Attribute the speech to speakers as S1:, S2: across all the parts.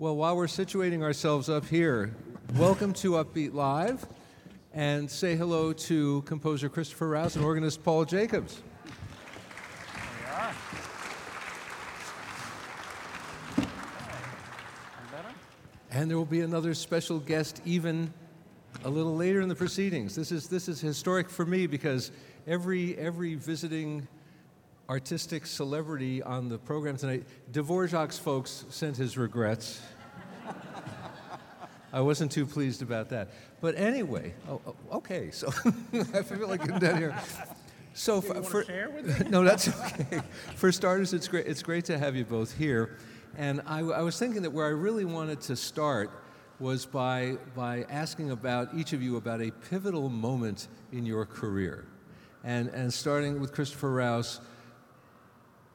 S1: Well, while we're situating ourselves up here, welcome to Upbeat Live and say hello to composer Christopher Rouse and organist Paul Jacobs. And there will be another special guest even a little later in the proceedings. This is, this is historic for me because every, every visiting artistic celebrity on the program tonight, Dvorak's folks sent his regrets. I wasn't too pleased about that. But anyway, oh, oh, okay, so I feel like I'm down here. So
S2: for,
S1: for no, that's okay. For starters, it's great. It's great to have you both here. And I, I was thinking that where I really wanted to start was by, by asking about each of you about a pivotal moment in your career. And, and starting with Christopher Rouse,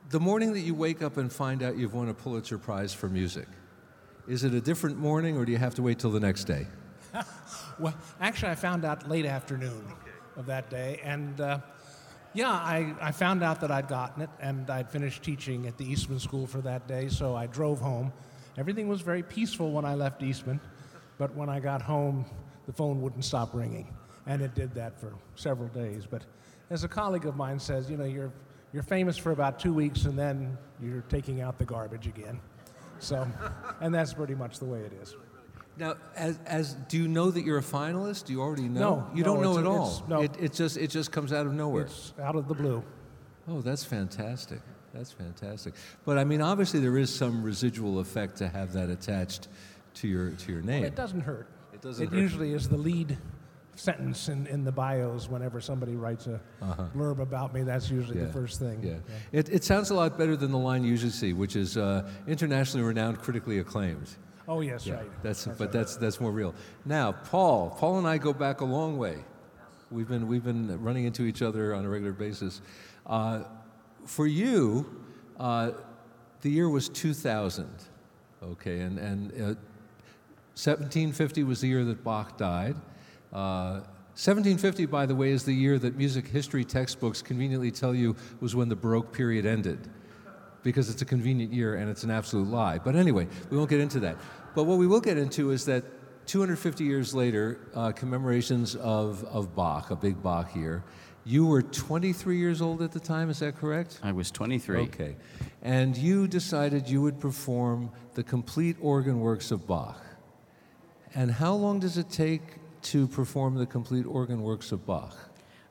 S1: the morning that you wake up and find out you've won a Pulitzer Prize for music, is it a different morning or do you have to wait till the next day?
S2: well, actually, I found out late afternoon of that day. And uh, yeah, I, I found out that I'd gotten it and I'd finished teaching at the Eastman School for that day, so I drove home. Everything was very peaceful when I left Eastman, but when I got home, the phone wouldn't stop ringing. And it did that for several days. But as a colleague of mine says, you know, you're, you're famous for about two weeks and then you're taking out the garbage again. So, and that's pretty much the way it is.
S1: Now, as, as do you know that you're a finalist? Do you already know?
S2: No,
S1: you
S2: no,
S1: don't know at all.
S2: no.
S1: It, it just it just comes out of nowhere.
S2: It's out of the blue.
S1: Oh, that's fantastic. That's fantastic. But I mean, obviously, there is some residual effect to have that attached to your to your name.
S2: It doesn't hurt.
S1: It doesn't
S2: It
S1: hurt.
S2: usually is the lead sentence in, in the bios whenever somebody writes a blurb about me. That's usually
S1: Uh-huh. Yeah.
S2: the first thing.
S1: Yeah. It, it sounds a lot better than the line you usually see, which is uh, internationally renowned, critically acclaimed.
S2: Oh, yes,
S1: Yeah,
S2: right.
S1: that's, but
S2: right.
S1: that's that's more real. Now, Paul, Paul and I go back a long way. We've been we've been running into each other on a regular basis. Uh, for you, uh, the year was 2000. Okay, and and uh, 1750 was the year that Bach died. Uh, 1750, by the way, is the year that music history textbooks conveniently tell you was when the Baroque period ended because it's a convenient year and it's an absolute lie. But anyway, we won't get into that. But what we will get into is that 250 years later, uh, commemorations of, of Bach, a big Bach year. You were 23 years old at the time, is that correct?
S3: I was 23.
S1: Okay. And you decided you would perform the complete organ works of Bach. And how long does it take to perform the complete organ works of Bach?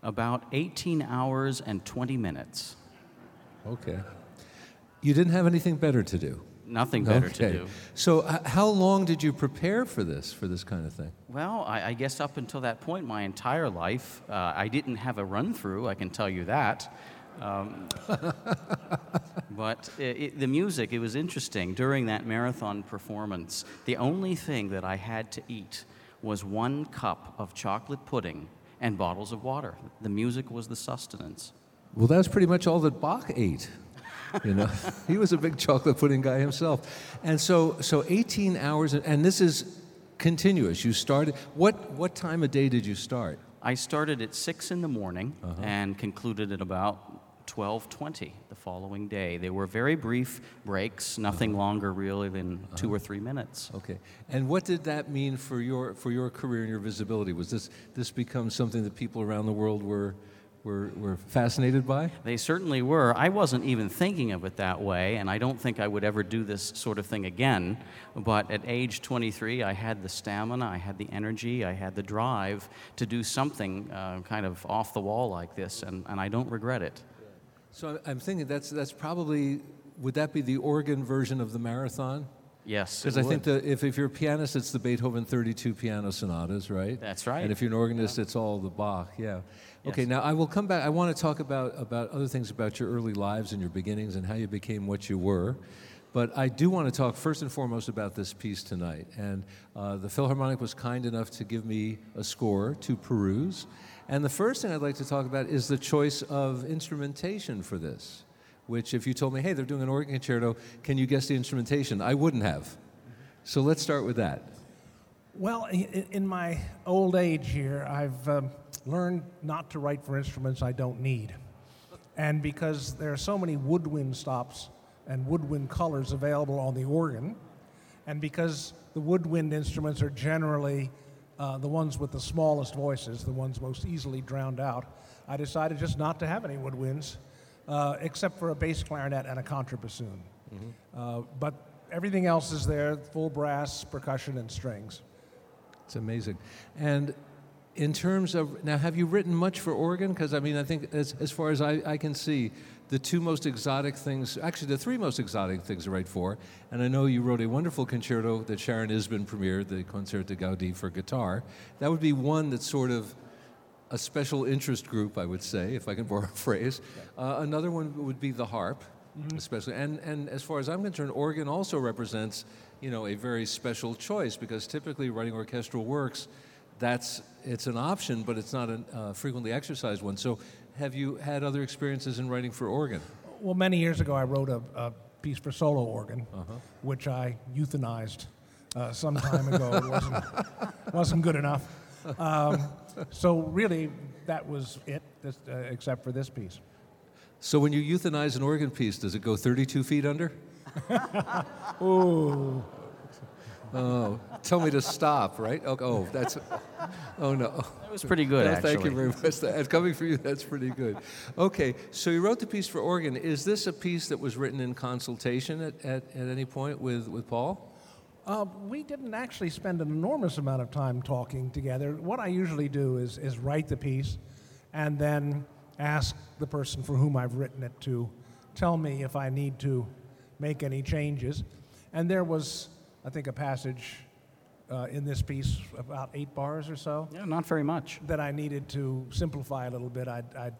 S3: About 18 hours and 20 minutes.
S1: Okay. You didn't have anything better to do.
S3: Nothing better to
S1: Okay.
S3: do.
S1: So, h- how long did you prepare for this, for this kind of thing?
S3: Well, I, I guess up until that point, my entire life, uh, I didn't have a run through, I can tell you that. Um, but i it, the music, it was interesting. During that marathon performance, the only thing that I had to eat was one cup of chocolate pudding and bottles of water. The music was the sustenance.
S1: Well, that's pretty much all that Bach ate. You know, he was a big chocolate pudding guy himself. And so, so 18 hours, and this is continuous. You started, what, what time of day did you start?
S3: I started at 6 in the morning uh-huh. and concluded at about 12:20 the following day. They were very brief breaks, nothing longer really than 2 or 3 minutes.
S1: Okay. And what did that mean for your, for your career and your visibility? Was this, this become something that people around the world were, were, were fascinated by?
S3: They certainly were. I wasn't even thinking of it that way, and I don't think I would ever do this sort of thing again. But at age 23, I had the stamina, I had the energy, I had the drive to do something uh, kind of off the wall like this, and, and I don't regret it.
S1: So I'm thinking that's, that's probably, would that be the organ version of the marathon?
S3: Yes,
S1: Because I think that if, if you're a pianist, it's the Beethoven 32 piano sonatas, right?
S3: That's right.
S1: And if you're an organist, it's all the Bach, yeah. Okay,
S3: Yes.
S1: now I will come back. I want to talk about, about other things about your early lives and your beginnings and how you became what you were. But I do want to talk first and foremost about this piece tonight. And uh, the Philharmonic was kind enough to give me a score to peruse. And the first thing I'd like to talk about is the choice of instrumentation for this, which, if you told me, hey, they're doing an organ concerto, can you guess the instrumentation? I wouldn't have. So let's start with that.
S2: Well, in my old age here, I've um, learned not to write for instruments I don't need. And because there are so many woodwind stops and woodwind colors available on the organ, And because the woodwind instruments are generally uh, the ones with the smallest voices, the ones most easily drowned out, I decided just not to have any woodwinds, uh, except for a bass clarinet and a contrabassoon. Uh, but everything else is there full brass, percussion, and strings.
S1: It's amazing. And in terms of now, have you written much for organ? Because I mean, I think as, as far as I, I can see, the two most exotic things, actually, the three most exotic things to write for. And I know you wrote a wonderful concerto that Sharon Isbin premiered, the Concert de Gaudi for guitar. That would be one that's sort of a special interest group, I would say, if I can borrow a phrase. Uh, another one would be the harp, especially. And, and as far as I'm concerned, organ also represents, you know, a very special choice because typically writing orchestral works, that's it's an option, but it's not a uh, frequently exercised one. So, have you had other experiences in writing for organ?
S2: Well, many years ago, I wrote a, a piece for solo organ, which I euthanized uh, some time ago. it wasn't, wasn't good enough. Um, so, really, that was it, this, uh, except for this piece.
S1: So, when you euthanize an organ piece, does it go 32 feet under?
S2: Ooh.
S1: Oh, tell me to stop, right? Oh, oh that's. Oh no.
S3: That was pretty good,
S1: No,
S3: actually.
S1: Thank you very much. That, coming from you, that's pretty good. Okay, so you wrote the piece for organ. Is this a piece that was written in consultation at, at, at any point with, with Paul?
S2: Uh, we didn't actually spend an enormous amount of time talking together. What I usually do is, is write the piece and then ask the person for whom I've written it to tell me if I need to make any changes. And there was, I think, a passage uh, in this piece, about eight bars or so,
S3: Yeah, not very much.
S2: that I needed to simplify a little bit. I'd, I'd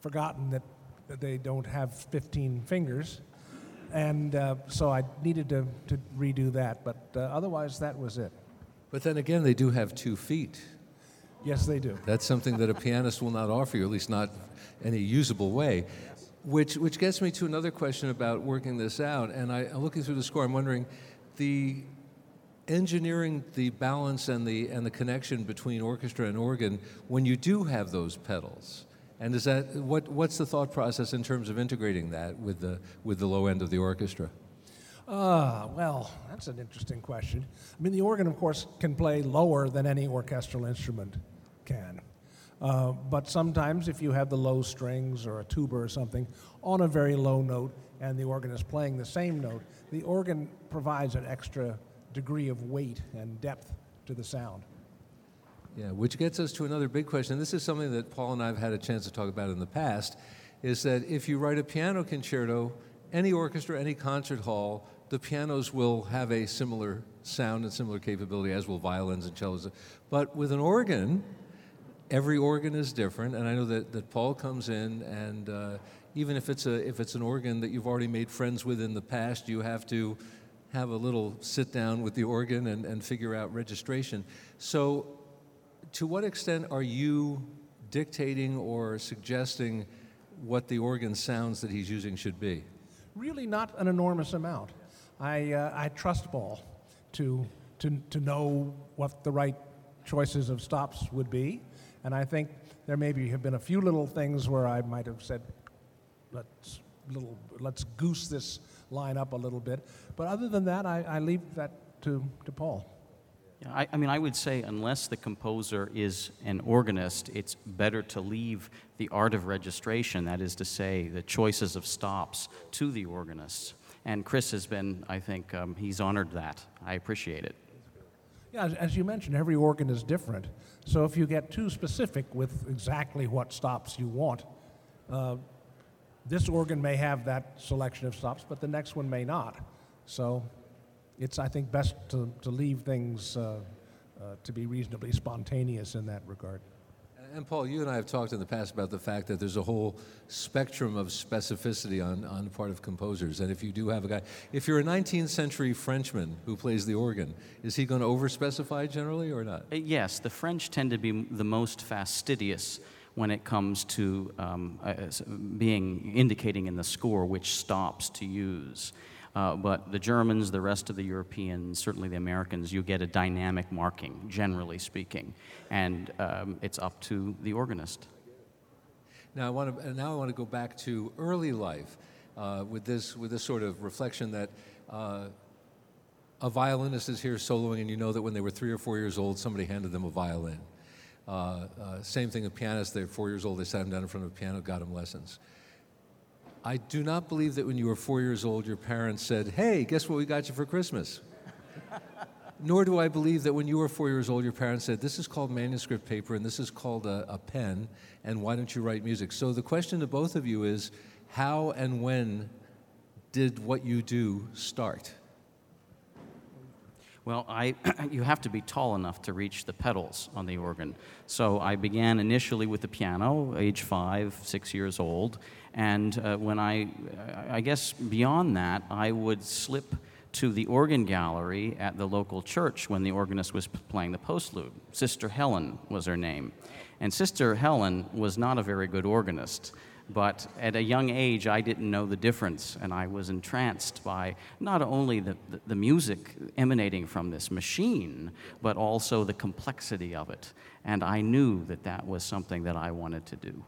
S2: forgotten that, that they don't have 15 fingers. And uh, so I needed to, to redo that. But uh, otherwise, that was it.
S1: But then again, they do have two feet.
S2: Yes, they do.
S1: That's something that a pianist will not offer you, at least not any usable way. Which, which gets me to another question about working this out. And I, I'm looking through the score, I'm wondering the engineering the balance and the, and the connection between orchestra and organ when you do have those pedals. And is that, what, what's the thought process in terms of integrating that with the, with the low end of the orchestra?
S2: Ah, well, that's an interesting question. I mean, the organ, of course, can play lower than any orchestral instrument can. Uh, but sometimes, if you have the low strings or a tuba or something on a very low note and the organ is playing the same note, the organ provides an extra degree of weight and depth to the sound.
S1: Yeah, which gets us to another big question. This is something that Paul and I have had a chance to talk about in the past, is that if you write a piano concerto, any orchestra, any concert hall, the pianos will have a similar sound and similar capability, as will violins and cellos. But with an organ, every organ is different, and I know that, that Paul comes in, and uh, even if it's, a, if it's an organ that you've already made friends with in the past, you have to have a little sit down with the organ and, and figure out registration. So, to what extent are you dictating or suggesting what the organ sounds that he's using should be?
S2: Really, not an enormous amount. I, uh, I trust Paul to, to, to know what the right choices of stops would be. And I think there maybe have been a few little things where I might have said, let's, little, let's goose this line up a little bit. But other than that, I, I leave that to, to Paul.
S3: Yeah, I, I mean, I would say unless the composer is an organist, it's better to leave the art of registration, that is to say, the choices of stops, to the organists. And Chris has been, I think, um, he's honored that. I appreciate it.
S2: Yeah, as, as you mentioned, every organ is different. So if you get too specific with exactly what stops you want, uh, this organ may have that selection of stops, but the next one may not. So it's, I think, best to, to leave things uh, uh, to be reasonably spontaneous in that regard.
S1: And Paul, you and I have talked in the past about the fact that there's a whole spectrum of specificity on, on the part of composers. And if you do have a guy, if you're a 19th century Frenchman who plays the organ, is he going to overspecify generally or not?
S3: Uh, Yes, the French tend to be the most fastidious when it comes to um, uh, being indicating in the score which stops to use. Uh, but the Germans, the rest of the Europeans, certainly the Americans, you get a dynamic marking, generally speaking, and um, it's up to the organist.
S1: Now I want to now I want to go back to early life uh, with this with this sort of reflection that uh, a violinist is here soloing, and you know that when they were three or four years old, somebody handed them a violin. Uh, uh, same thing with pianists. They're four years old, they sat them down in front of a piano, got them lessons. I do not believe that when you were four years old, your parents said, Hey, guess what we got you for Christmas? Nor do I believe that when you were four years old, your parents said, This is called manuscript paper and this is called a, a pen, and why don't you write music? So the question to both of you is how and when did what you do start?
S3: Well, I, you have to be tall enough to reach the pedals on the organ. So I began initially with the piano, age five, six years old. And uh, when I, I guess beyond that, I would slip to the organ gallery at the local church when the organist was playing the postlude. Sister Helen was her name. And Sister Helen was not a very good organist. But at a young age, I didn't know the difference, and I was entranced by not only the, the, music emanating from this machine, but also the complexity of it. And I knew that that was something that I wanted to do.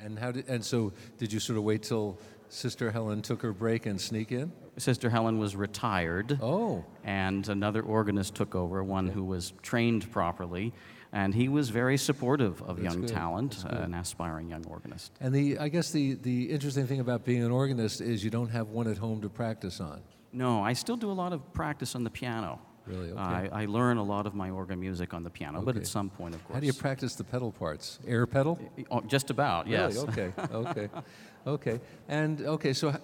S1: And, how did, and so, did you sort of wait till Sister Helen took her break and sneak in?
S3: Sister Helen was retired.
S1: Oh.
S3: And another organist took over, one who was trained properly and he was very supportive of
S1: That's
S3: young
S1: good.
S3: talent, uh, an aspiring young organist.
S1: And the, I guess the, the interesting thing about being an organist is you don't have one at home to practice on.
S3: No, I still do a lot of practice on the piano.
S1: Really? Okay.
S3: I, I learn a lot of my organ music on the piano, but at some point, of course.
S1: How do you practice the pedal parts? Air pedal?
S3: Oh, just about, yes.
S1: Really? Okay, okay, okay. And okay, so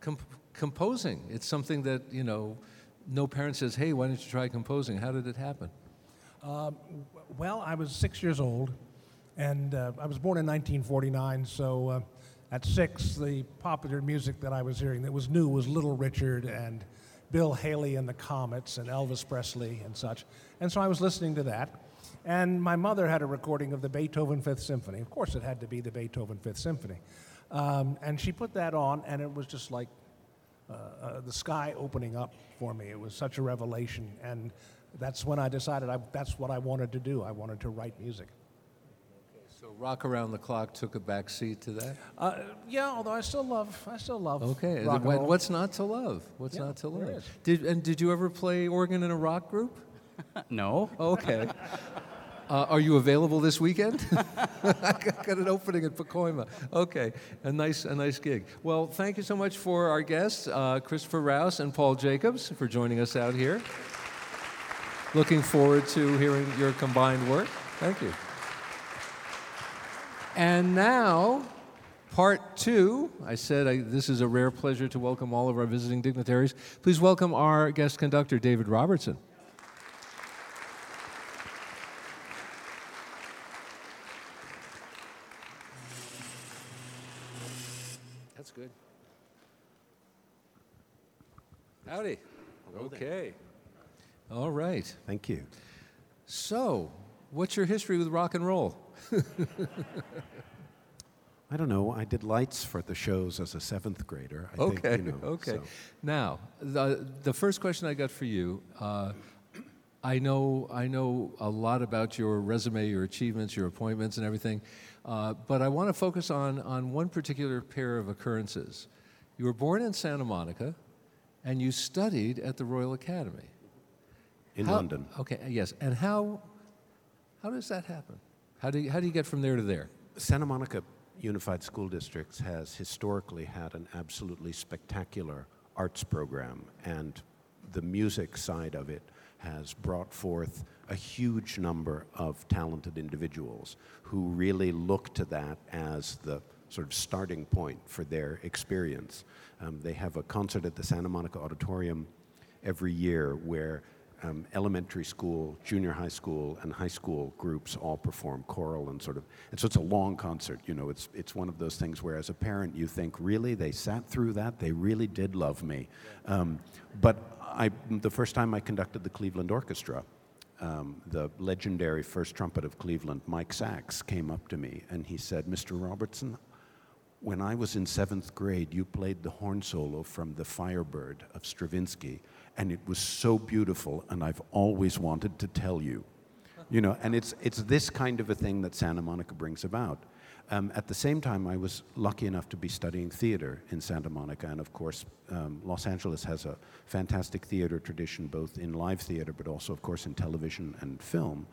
S1: comp- composing, it's something that, you know, no parent says, hey, why don't you try composing? How did it happen?
S2: Well, I was six years old, and uh, I was born in 1949, so uh, at six, the popular music that I was hearing that was new was Little Richard and Bill Haley and the Comets and Elvis Presley and such. And so I was listening to that. And my mother had a recording of the Beethoven Fifth Symphony. Of course, it had to be the Beethoven Fifth Symphony. Um, and she put that on, and it was just like uh, uh, the sky opening up for me. It was such a revelation, and that's when I decided I, that's what I wanted to do. I wanted to write music.
S1: So Rock Around the Clock took a back seat to that?
S2: Uh, yeah, although I still love, I still love.
S1: Okay.
S2: rock and roll.
S1: What's not to love? What's
S2: Yeah,
S1: not to love?
S2: is.
S1: Did, and did you ever play organ in a rock group?
S3: No?
S1: Okay. Uh, are you available this weekend? I got got an opening at Pacoima. Okay, a nice, a nice gig. Well, thank you so much for our guests, uh, Christopher Rouse and Paul Jacobs, for joining us out here. Looking forward to hearing your combined work. Thank you. And now, part two. I said I, this is a rare pleasure to welcome all of our visiting dignitaries. Please welcome our guest conductor, David Robertson. That's good. Howdy. Okay. All right.
S4: Thank you.
S1: So, what's your history with rock and roll?
S4: I don't know. I did lights for the shows as a seventh grader. I
S1: okay.
S4: Think, you know,
S1: okay.
S4: so.
S1: Now, the the first question I got for you. Uh, I know I know a lot about your resume, your achievements, your appointments, and everything, uh, but I want to focus on on one particular pair of occurrences. You were born in Santa Monica, and you studied at the Royal Academy
S4: In
S1: How-
S4: London.
S1: Okay. Yes. And how how does that happen? How do you, how do you get from there to there?
S4: Santa Monica Unified School Districts has historically had an absolutely spectacular arts program, and the music side of it has brought forth a huge number of talented individuals who really look to that as the sort of starting point for their experience. Um, they have a concert at the Santa Monica Auditorium every year where um, elementary school, junior high school, and high school groups all perform choral and sort of. And so it's a long concert. You know, it's it's one of those things where, as a parent, you think, really, they sat through that. They really did love me. Um, but I, the first time I conducted the Cleveland Orchestra, um, the legendary first trumpet of Cleveland, Mike Sachs, came up to me and he said, "Mr. Robertson." When I was in seventh grade, you played the horn solo from The Firebird of Stravinsky, and it was so beautiful, and I've always wanted to tell you. You know, and it's, it's this kind of a thing that Santa Monica brings about. Um, at the same time, I was lucky enough to be studying theater in Santa Monica, and of course, um, Los Angeles has a fantastic theater tradition, both in live theater, but also, of course, in television and film.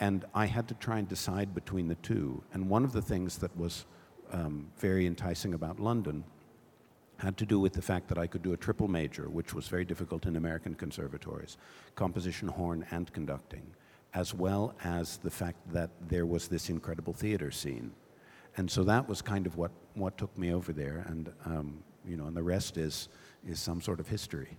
S4: And I had to try and decide between the two. And one of the things that was um, very enticing about London had to do with the fact that I could do a triple major, which was very difficult in American conservatories composition, horn, and conducting, as well as the fact that there was this incredible theater scene. And so that was kind of what, what took me over there, and, um, you know, and the rest is, is some sort of history.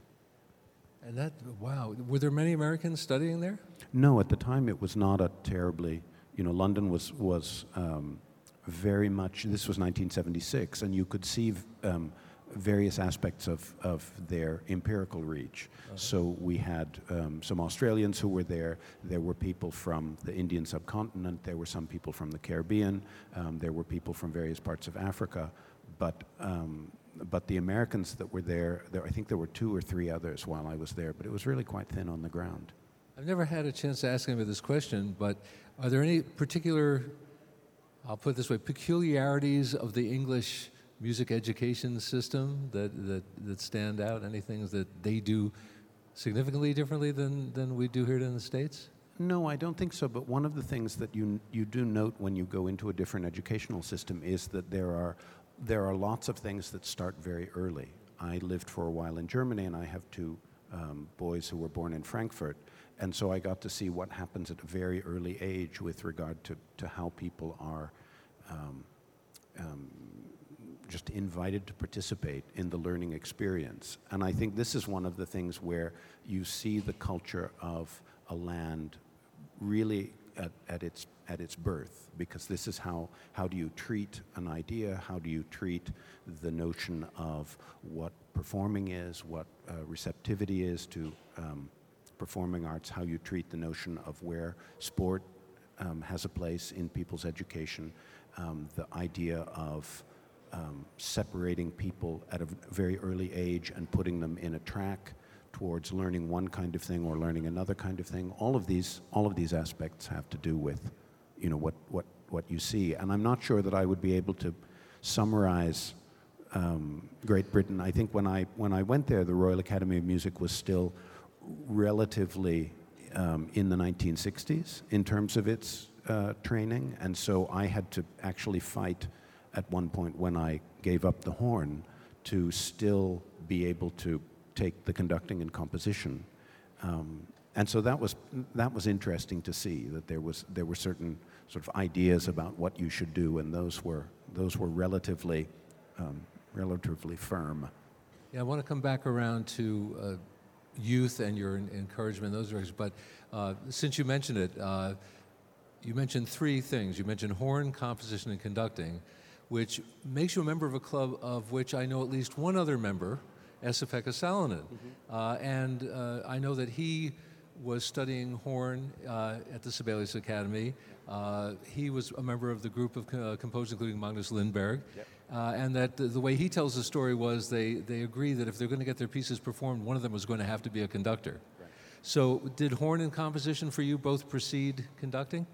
S1: And that, wow, were there many Americans studying there?
S4: No, at the time it was not a terribly, you know, London was, was um, very much, this was 1976, and you could see um, various aspects of, of their empirical reach. Uh-huh. So we had um, some Australians who were there. There were people from the Indian subcontinent. There were some people from the Caribbean. Um, there were people from various parts of Africa. But, um, but the Americans that were there, there, I think there were two or three others while I was there, but it was really quite thin on the ground.
S1: I've never had a chance to ask anybody this question, but are there any particular, I'll put it this way, peculiarities of the English music education system that, that, that stand out? Any things that they do significantly differently than, than we do here in the States?
S4: No, I don't think so. But one of the things that you, you do note when you go into a different educational system is that there are, there are lots of things that start very early. I lived for a while in Germany, and I have two um, boys who were born in Frankfurt. And so I got to see what happens at a very early age with regard to, to how people are um, um, just invited to participate in the learning experience. And I think this is one of the things where you see the culture of a land really at, at, its, at its birth, because this is how, how do you treat an idea, how do you treat the notion of what performing is, what uh, receptivity is to um, performing arts, how you treat the notion of where sport um, has a place in people's education, um, the idea of um, separating people at a very early age and putting them in a track towards learning one kind of thing or learning another kind of thing. All of these, all of these aspects have to do with, you know, what, what, what you see. And I'm not sure that I would be able to summarize um, Great Britain. I think when I, when I went there, the Royal Academy of Music was still relatively um, in the 1960s in terms of its uh, training. And so I had to actually fight at one point when I gave up the horn to still be able to take the conducting and composition. Um, and so that was, that was interesting to see that there, was, there were certain sort of ideas about what you should do, and those were, those were relatively, um, relatively firm.
S1: Yeah, I want to come back around to uh, youth and your encouragement in those directions, but uh, since you mentioned it, uh, you mentioned three things. You mentioned horn, composition, and conducting which makes you a member of a club of which I know at least one other member, Esa-Pekka Salonen. Mm-hmm. Uh, and uh, I know that he was studying horn uh, at the Sibelius Academy. Uh, he was a member of the group of uh, composers, including Magnus Lindberg. Yep. Uh, and that the, the, way he tells the story was they, they agree that if they're going to get their pieces performed, one of them was going to have to be a conductor. Right. So, did horn and composition for you both precede conducting?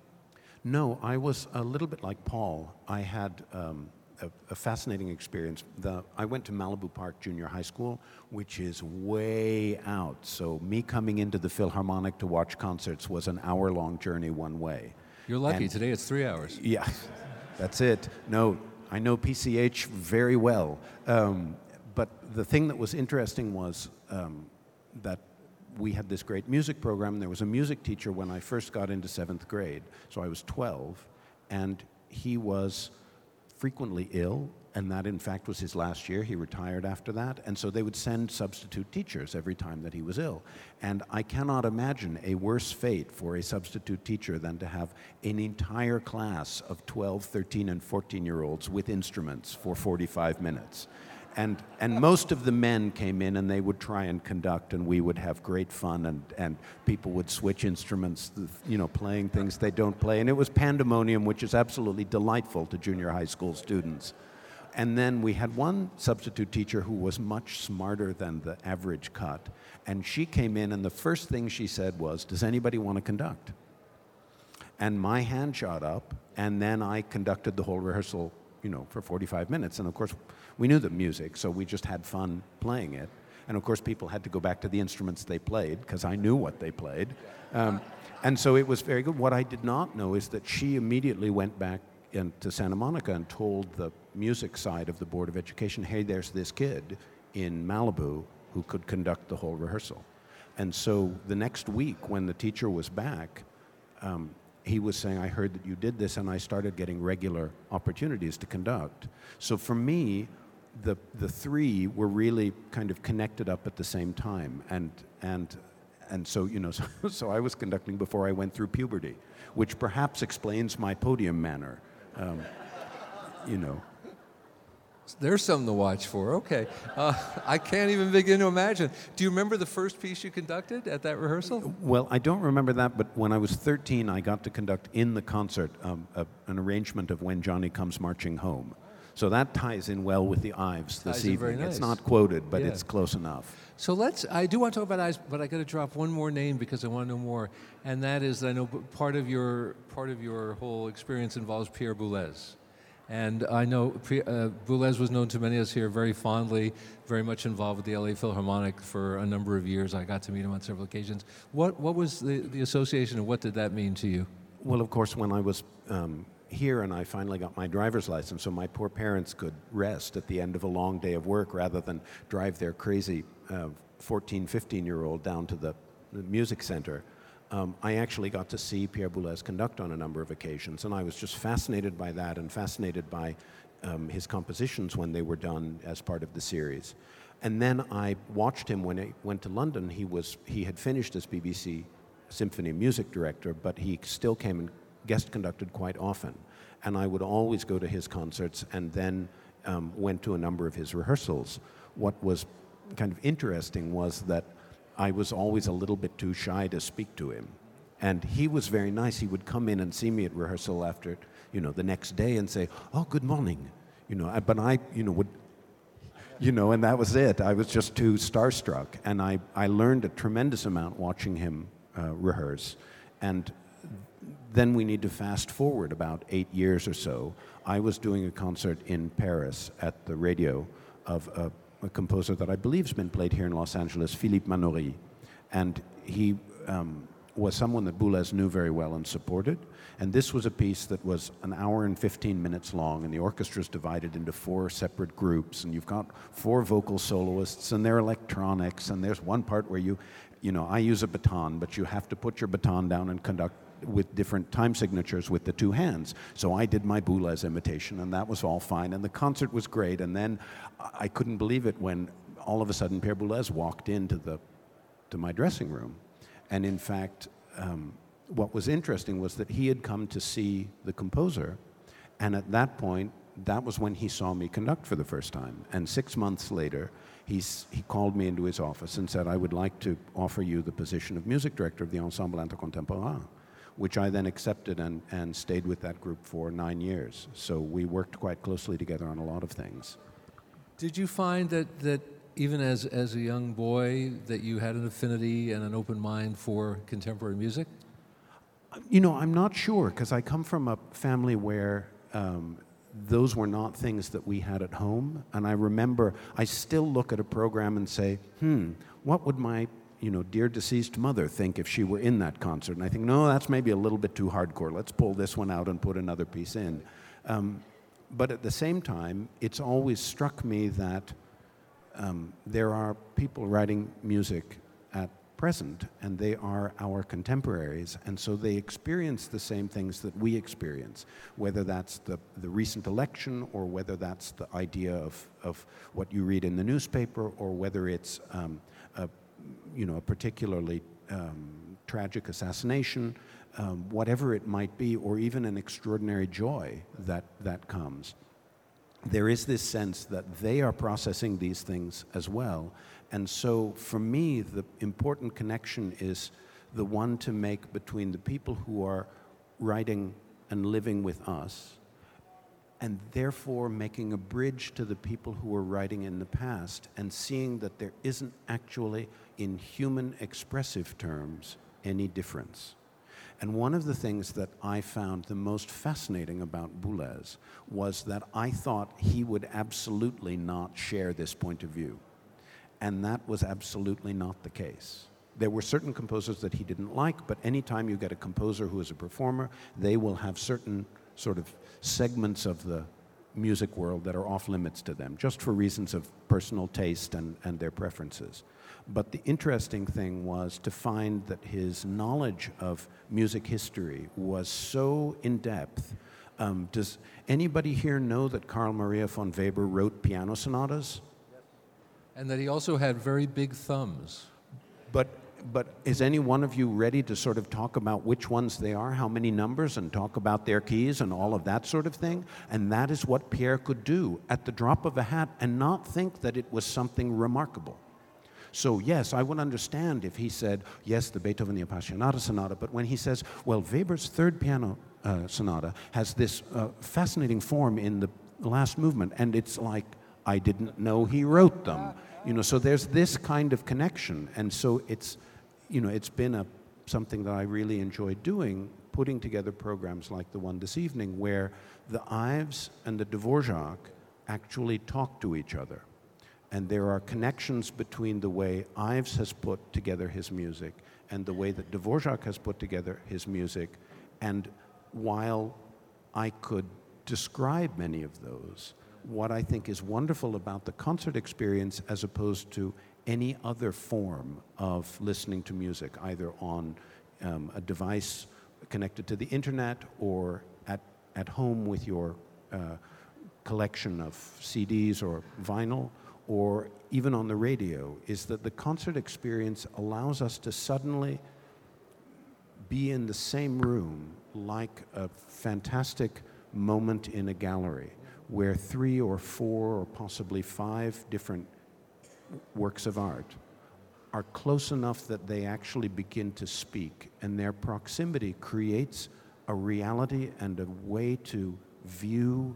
S4: No, I was a little bit like Paul. I had um, a, a, fascinating experience. The, I went to Malibu Park Junior High School, which is way out. So, me coming into the Philharmonic to watch concerts was an hour long journey one way.
S1: You're lucky. And Today it's three hours.
S4: Yeah, that's it. No, I know PCH very well. Um, but the thing that was interesting was um, that we had this great music program. There was a music teacher when I first got into seventh grade, so I was 12, and he was frequently ill, and that in fact was his last year. He retired after that, and so they would send substitute teachers every time that he was ill. And I cannot imagine a worse fate for a substitute teacher than to have an entire class of 12, 13, and 14 year olds with instruments for 45 minutes. And, and most of the men came in and they would try and conduct, and we would have great fun, and, and people would switch instruments, you know, playing things they don't play. And it was pandemonium, which is absolutely delightful to junior high school students. And then we had one substitute teacher who was much smarter than the average cut. And she came in, and the first thing she said was, Does anybody want to conduct? And my hand shot up, and then I conducted the whole rehearsal, you know, for 45 minutes. And of course, we knew the music, so we just had fun playing it. And of course, people had to go back to the instruments they played because I knew what they played. Um, and so it was very good. What I did not know is that she immediately went back in, to Santa Monica and told the music side of the Board of Education, hey, there's this kid in Malibu who could conduct the whole rehearsal. And so the next week, when the teacher was back, um, he was saying, I heard that you did this, and I started getting regular opportunities to conduct. So for me, the, the three were really kind of connected up at the same time. And, and, and so, you know, so, so I was conducting before I went through puberty, which perhaps explains my podium manner. Um, you know.
S1: There's something to watch for. Okay. Uh, I can't even begin to imagine. Do you remember the first piece you conducted at that rehearsal?
S4: Well, I don't remember that, but when I was 13, I got to conduct in the concert um, a, an arrangement of When Johnny Comes Marching Home. So that ties in well with the Ives this
S1: Ties in very
S4: evening. It's not quoted, but
S1: Yeah.
S4: it's close enough.
S1: So let's. I do want to talk about Ives, but I got to drop one more name because I want to know more, and that is I know part of your part of your whole experience involves Pierre Boulez, and I know uh, Boulez was known to many of us here very fondly, very much involved with the LA Philharmonic for a number of years. I got to meet him on several occasions. What what was the, the association, and what did that mean to you?
S4: Well, of course, when I was um, here and I finally got my driver's license, so my poor parents could rest at the end of a long day of work rather than drive their crazy uh, 14, 15 year old down to the, music center. Um, I actually got to see Pierre Boulez conduct on a number of occasions, and I was just fascinated by that and fascinated by um, his compositions when they were done as part of the series. And then I watched him when I went to London. He, was, he had finished as BBC symphony music director, but he still came and guest conducted quite often. And I would always go to his concerts and then um, went to a number of his rehearsals. What was kind of interesting was that I was always a little bit too shy to speak to him. And he was very nice. He would come in and see me at rehearsal after, you know, the next day and say, "Oh, good morning," you know. I- But I, you know, would you know, and that was it. I was just too starstruck. And I, I learned a tremendous amount watching him uh, rehearse. And then we need to fast forward about eight years or so. I was doing a concert in Paris at the radio of a, a composer that I believe has been played here in Los Angeles, Philippe Manoury. And he um, was someone that Boulez knew very well and supported. And this was a piece that was an hour and 15 minutes long, and the orchestra is divided into four separate groups, and you've got four vocal soloists, and they're electronics, and there's one part where you, you know, I use a baton, but you have to put your baton down and conduct with different time signatures with the two hands. So I did my Boulez imitation, and that was all fine, and the concert was great. And then I couldn't believe it when all of a sudden Pierre Boulez walked into the to my dressing room. And in fact, um, what was interesting was that he had come to see the composer, and at that point, that was when he saw me conduct for the first time. And six months later, he's, he called me into his office and said, I would like to offer you the position of music director of the Ensemble Intercontemporain, which I then accepted and, and stayed with that group for nine years. So we worked quite closely together on a lot of things.
S1: Did you find that, that even as, as a young boy that you had an affinity and an open mind for contemporary music?
S4: You know, I'm not sure because I come from a family where um, those were not things that we had at home. And I remember, I still look at a program and say, hmm, what would my you know, dear deceased mother think if she were in that concert? And I think, no, that's maybe a little bit too hardcore. Let's pull this one out and put another piece in. Um, but at the same time, it's always struck me that um, there are people writing music at present, and they are our contemporaries, and so they experience the same things that we experience, whether that's the, the recent election or whether that's the idea of, of what you read in the newspaper or whether it's um, a, you know, a particularly um, tragic assassination, um, whatever it might be, or even an extraordinary joy that, that comes there is this sense that they are processing these things as well. And so for me, the important connection is the one to make between the people who are writing and living with us, and therefore making a bridge to the people who were writing in the past and seeing that there isn't actually, in human expressive terms, any difference. And one of the things that I found the most fascinating about Boulez was that I thought he would absolutely not share this point of view. And that was absolutely not the case. There were certain composers that he didn't like, but anytime you get a composer who is a performer, they will have certain sort of segments of the music world that are off limits to them, just for reasons of personal taste and, and their preferences. But the interesting thing was to find that his knowledge of music history was so in depth. Um, does anybody here know that Carl Maria von Weber wrote piano sonatas?
S1: And that he also had very big thumbs.
S4: But but is any one of you ready to sort of talk about which ones they are, how many numbers, and talk about their keys and all of that sort of thing? And that is what Pierre could do at the drop of a hat and not think that it was something remarkable. So, yes, I would understand if he said, yes, the Beethoven, the Appassionata Sonata, but when he says, well, Weber's third piano uh, sonata has this uh, fascinating form in the last movement, and it's like, I didn't know he wrote them. You know, so there's this kind of connection, and so it's, you know, it's been a, something that I really enjoyed doing, putting together programs like the one this evening, where the Ives and the Dvorak actually talk to each other. And there are connections between the way Ives has put together his music and the way that Dvorak has put together his music. And while I could describe many of those, what I think is wonderful about the concert experience as opposed to any other form of listening to music, either on um, a device connected to the internet or at, at home with your uh, collection of CDs or vinyl, or even on the radio, is that the concert experience allows us to suddenly be in the same room like a fantastic moment in a gallery where three or four or possibly five different works of art are close enough that they actually begin to speak, and their proximity creates a reality and a way to view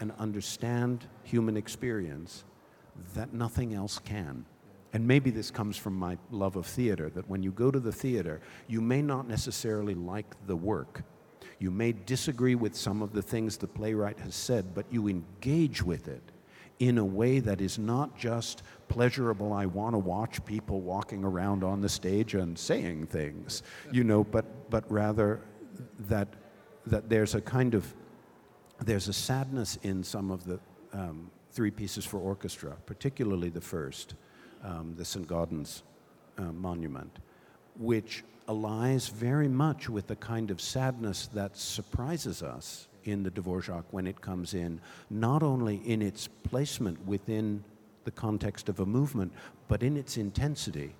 S4: and understand human experience that nothing else can. And maybe this comes from my love of theater, that when you go to the theater, you may not necessarily like the work. You may disagree with some of the things the playwright has said, but you engage with it in a way that is not just pleasurable. I want to watch people walking around on the stage and saying things, you know, but, but rather that, that there's a kind of, there's a sadness in some of the um, three pieces for orchestra, particularly the first, um, the St. Gaudens uh, monument, which allies very much with the kind of sadness that surprises us in the Dvorak when it comes in, not only in its placement within the context of a movement, but in its intensity.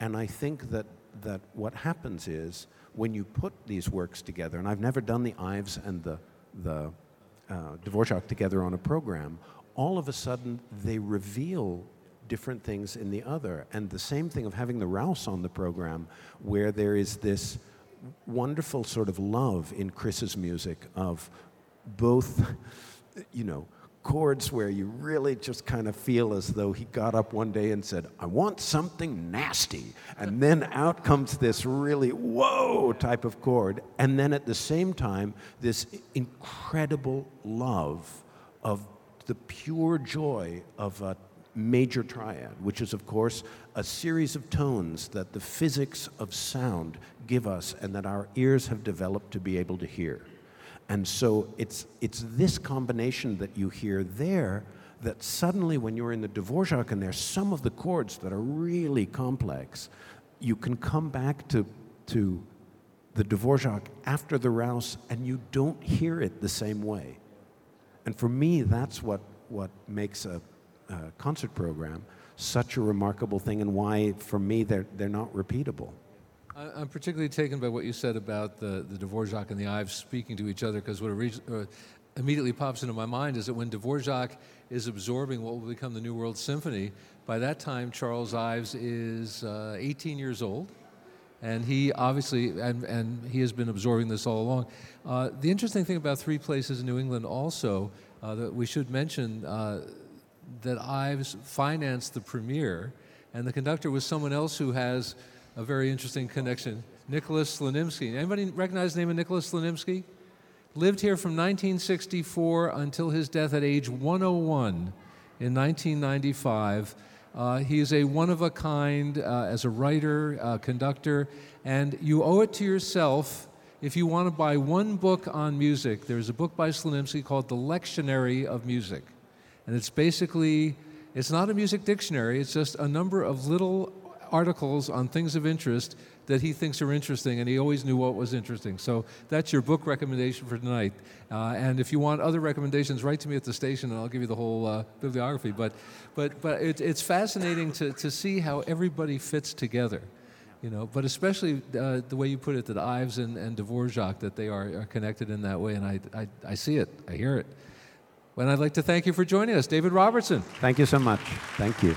S4: And I think that, that what happens is when you put these works together, and I've never done the Ives and the, the uh, Dvorak together on a program, all of a sudden they reveal different things in the other. And the same thing of having the Rouse on the program, where there is this wonderful sort of love in Chris's music of both, you know, chords where you really just kind of feel as though he got up one day and said, I want something nasty. And then out comes this really whoa type of chord. And then at the same time, this incredible love of the pure joy of a major triad, which is, of course, a series of tones that the physics of sound give us and that our ears have developed to be able to hear. And so it's, it's this combination that you hear there that suddenly, when you're in the Dvorak and there's some of the chords that are really complex, you can come back to, to the Dvorak after the Rouse and you don't hear it the same way. And for me, that's what, what makes a, a concert program such a remarkable thing and why, for me, they're, they're not repeatable.
S1: I'm particularly taken by what you said about the, the Dvorak and the Ives speaking to each other because what uh, immediately pops into my mind is that when Dvorak is absorbing what will become the New World Symphony, by that time Charles Ives is uh, 18 years old. And he obviously, and, and he has been absorbing this all along. Uh, the interesting thing about Three Places in New England also, uh, that we should mention uh, that Ives financed the premiere, and the conductor was someone else who has a very interesting connection. Nicholas Slonimsky. Anybody recognize the name of Nicholas Slonimsky? Lived here from 1964 until his death at age 101 in 1995. Uh, he is a one of a kind uh, as a writer, uh, conductor, and you owe it to yourself if you want to buy one book on music. There's a book by Slonimsky called The Lectionary of Music. And it's basically, it's not a music dictionary, it's just a number of little articles on things of interest that he thinks are interesting, and he always knew what was interesting. So that's your book recommendation for tonight. Uh, and if you want other recommendations, write to me at the station, and I'll give you the whole uh, bibliography. But, but, but it, it's fascinating to, to see how everybody fits together. You know, but especially uh, the way you put it, that Ives and, and Dvorak, that they are, are connected in that way, and I, I, I see it, I hear it. And I'd like to thank you for joining us, David Robertson.
S4: Thank you so much. Thank you.